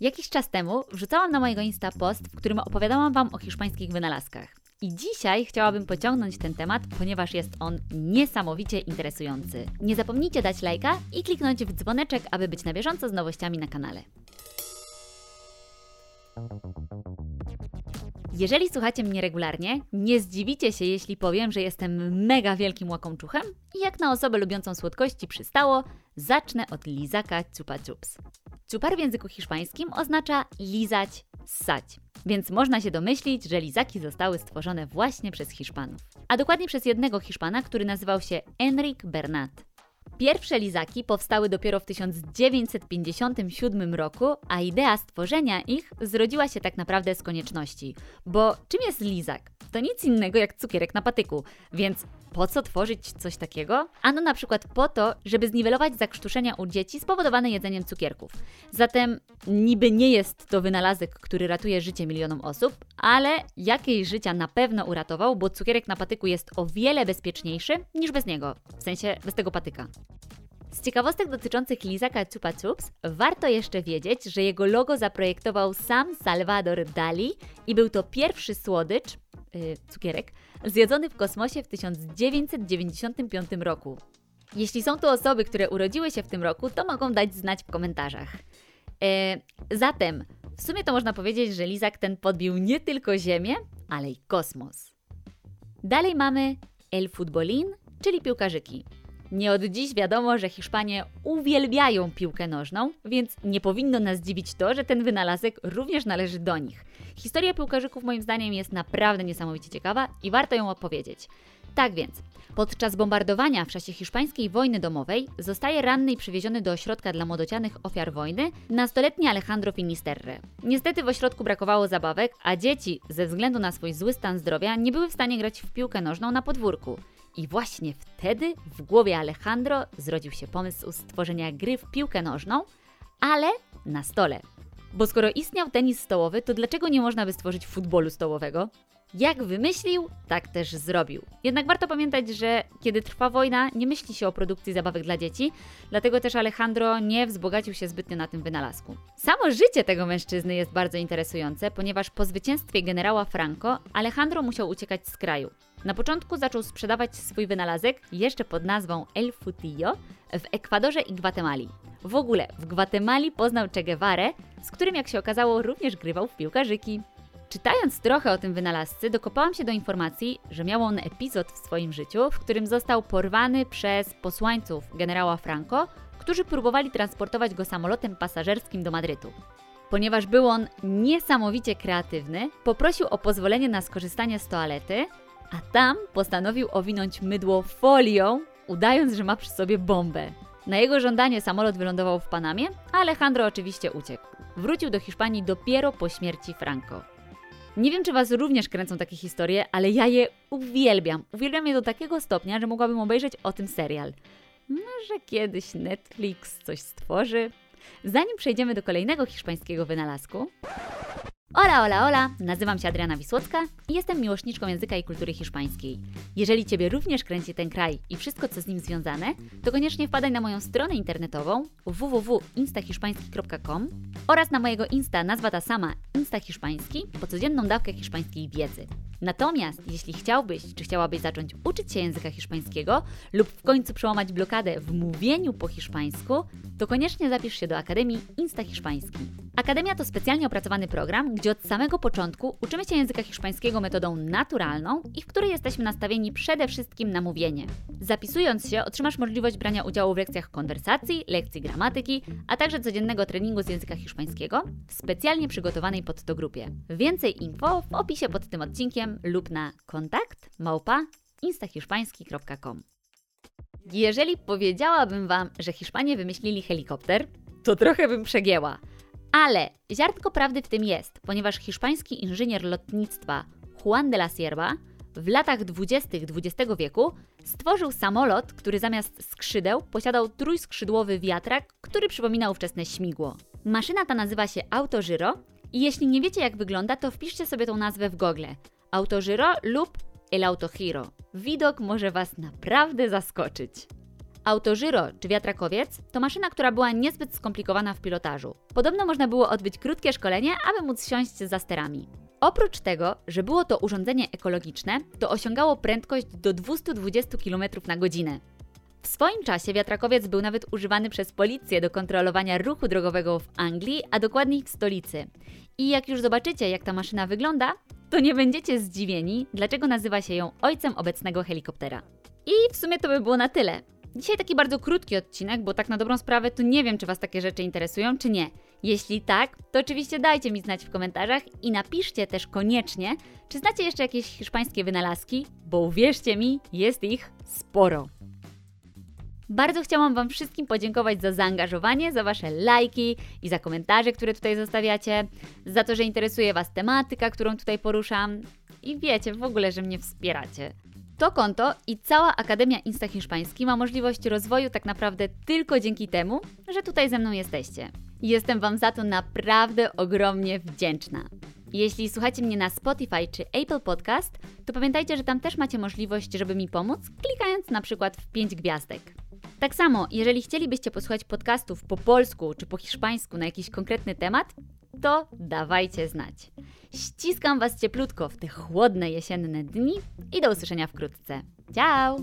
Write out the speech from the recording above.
Jakiś czas temu wrzucałam na mojego Insta post, w którym opowiadałam Wam o hiszpańskich wynalazkach. I dzisiaj chciałabym pociągnąć ten temat, ponieważ jest on niesamowicie interesujący. Nie zapomnijcie dać lajka i kliknąć w dzwoneczek, aby być na bieżąco z nowościami na kanale. Jeżeli słuchacie mnie regularnie, nie zdziwicie się, jeśli powiem, że jestem mega wielkim łakomczuchem i jak na osobę lubiącą słodkości przystało, zacznę od lizaka chupa chups. Chupar w języku hiszpańskim oznacza lizać, ssać, więc można się domyślić, że lizaki zostały stworzone właśnie przez Hiszpanów. A dokładnie przez jednego Hiszpana, który nazywał się Enric Bernat. Pierwsze lizaki powstały dopiero w 1957 roku, a idea stworzenia ich zrodziła się tak naprawdę z konieczności. Bo czym jest lizak? To nic innego jak cukierek na patyku, więc po co tworzyć coś takiego? Ano na przykład po to, żeby zniwelować zakrztuszenia u dzieci spowodowane jedzeniem cukierków. Zatem niby nie jest to wynalazek, który ratuje życie milionom osób, ale jakiej życia na pewno uratował, bo cukierek na patyku jest o wiele bezpieczniejszy niż bez niego, w sensie bez tego patyka. Z ciekawostek dotyczących lizaka Chupa Chups warto jeszcze wiedzieć, że jego logo zaprojektował sam Salvador Dali i był to pierwszy słodycz, yy, cukierek, zjedzony w kosmosie w 1995 roku. Jeśli są to osoby, które urodziły się w tym roku, to mogą dać znać w komentarzach. Yy, zatem, w sumie to można powiedzieć, że lizak ten podbił nie tylko Ziemię, ale i kosmos. Dalej mamy El Futbolin, czyli piłkarzyki. Nie od dziś wiadomo, że Hiszpanie uwielbiają piłkę nożną, więc nie powinno nas dziwić to, że ten wynalazek również należy do nich. Historia piłkarzyków moim zdaniem jest naprawdę niesamowicie ciekawa i warto ją opowiedzieć. Tak więc, podczas bombardowania w czasie hiszpańskiej wojny domowej zostaje ranny i przywieziony do ośrodka dla młodocianych ofiar wojny nastoletni Alejandro Finisterre. Niestety w ośrodku brakowało zabawek, a dzieci, ze względu na swój zły stan zdrowia, nie były w stanie grać w piłkę nożną na podwórku. I właśnie wtedy w głowie Alejandro zrodził się pomysł stworzenia gry w piłkę nożną, ale na stole. Bo skoro istniał tenis stołowy, to dlaczego nie można by stworzyć futbolu stołowego? Jak wymyślił, tak też zrobił. Jednak warto pamiętać, że kiedy trwa wojna, nie myśli się o produkcji zabawek dla dzieci, dlatego też Alejandro nie wzbogacił się zbytnio na tym wynalazku. Samo życie tego mężczyzny jest bardzo interesujące, ponieważ po zwycięstwie generała Franco Alejandro musiał uciekać z kraju. Na początku zaczął sprzedawać swój wynalazek jeszcze pod nazwą El Futillo w Ekwadorze i Gwatemali. W ogóle w Gwatemali poznał Che Guevara, z którym jak się okazało również grywał w piłkarzyki. Czytając trochę o tym wynalazcy, dokopałam się do informacji, że miał on epizod w swoim życiu, w którym został porwany przez posłańców generała Franco, którzy próbowali transportować go samolotem pasażerskim do Madrytu. Ponieważ był on niesamowicie kreatywny, poprosił o pozwolenie na skorzystanie z toalety, a tam postanowił owinąć mydło folią, udając, że ma przy sobie bombę. Na jego żądanie samolot wylądował w Panamie, a Alejandro oczywiście uciekł. Wrócił do Hiszpanii dopiero po śmierci Franco. Nie wiem, czy Was również kręcą takie historie, ale ja je uwielbiam. Uwielbiam je do takiego stopnia, że mogłabym obejrzeć o tym serial. Może kiedyś Netflix coś stworzy? Zanim przejdziemy do kolejnego hiszpańskiego wynalazku, Ola, ola, ola! Nazywam się Adriana Wisłocka i jestem miłośniczką języka i kultury hiszpańskiej. Jeżeli Ciebie również kręci ten kraj i wszystko, co z nim związane, to koniecznie wpadaj na moją stronę internetową www.instahiszpański.com oraz na mojego Insta nazwa ta sama Insta Hiszpański po codzienną dawkę hiszpańskiej wiedzy. Natomiast jeśli chciałbyś czy chciałabyś zacząć uczyć się języka hiszpańskiego lub w końcu przełamać blokadę w mówieniu po hiszpańsku, to koniecznie zapisz się do Akademii Insta Hiszpański. Akademia to specjalnie opracowany program, gdzie od samego początku uczymy się języka hiszpańskiego metodą naturalną i w której jesteśmy nastawieni przede wszystkim na mówienie. Zapisując się, otrzymasz możliwość brania udziału w lekcjach konwersacji, lekcji gramatyki, a także codziennego treningu z języka hiszpańskiego w specjalnie przygotowanej pod to grupie. Więcej info w opisie pod tym odcinkiem lub na kontakt małpa instahiszpański.com. Jeżeli powiedziałabym Wam, że Hiszpanie wymyślili helikopter, to trochę bym przegięła. Ale ziarnko prawdy w tym jest, ponieważ hiszpański inżynier lotnictwa Juan de la Sierva w latach 20. XX wieku stworzył samolot, który zamiast skrzydeł posiadał trójskrzydłowy wiatrak, który przypominał ówczesne śmigło. Maszyna ta nazywa się Autogyro i jeśli nie wiecie jak wygląda, to wpiszcie sobie tą nazwę w Google. Autogyro lub El Autogiro. Widok może Was naprawdę zaskoczyć. Autożyro czy wiatrakowiec to maszyna, która była niezbyt skomplikowana w pilotażu. Podobno można było odbyć krótkie szkolenie, aby móc siąść za sterami. Oprócz tego, że było to urządzenie ekologiczne, to osiągało prędkość do 220 km na godzinę. W swoim czasie wiatrakowiec był nawet używany przez policję do kontrolowania ruchu drogowego w Anglii, a dokładniej w stolicy. I jak już zobaczycie, jak ta maszyna wygląda, to nie będziecie zdziwieni, dlaczego nazywa się ją ojcem obecnego helikoptera. I w sumie to by było na tyle. Dzisiaj taki bardzo krótki odcinek, bo tak na dobrą sprawę to nie wiem, czy Was takie rzeczy interesują, czy nie. Jeśli tak, to oczywiście dajcie mi znać w komentarzach i napiszcie też koniecznie, czy znacie jeszcze jakieś hiszpańskie wynalazki, bo uwierzcie mi, jest ich sporo. Bardzo chciałam Wam wszystkim podziękować za zaangażowanie, za Wasze lajki i za komentarze, które tutaj zostawiacie, za to, że interesuje Was tematyka, którą tutaj poruszam i wiecie w ogóle, że mnie wspieracie. To konto i cała Akademia Insta Hiszpański ma możliwość rozwoju tak naprawdę tylko dzięki temu, że tutaj ze mną jesteście. Jestem Wam za to naprawdę ogromnie wdzięczna. Jeśli słuchacie mnie na Spotify czy Apple Podcast, to pamiętajcie, że tam też macie możliwość, żeby mi pomóc, klikając na przykład w 5 gwiazdek. Tak samo, jeżeli chcielibyście posłuchać podcastów po polsku czy po hiszpańsku na jakiś konkretny temat, to dawajcie znać. Ściskam Was cieplutko w te chłodne jesienne dni i do usłyszenia wkrótce. Ciao!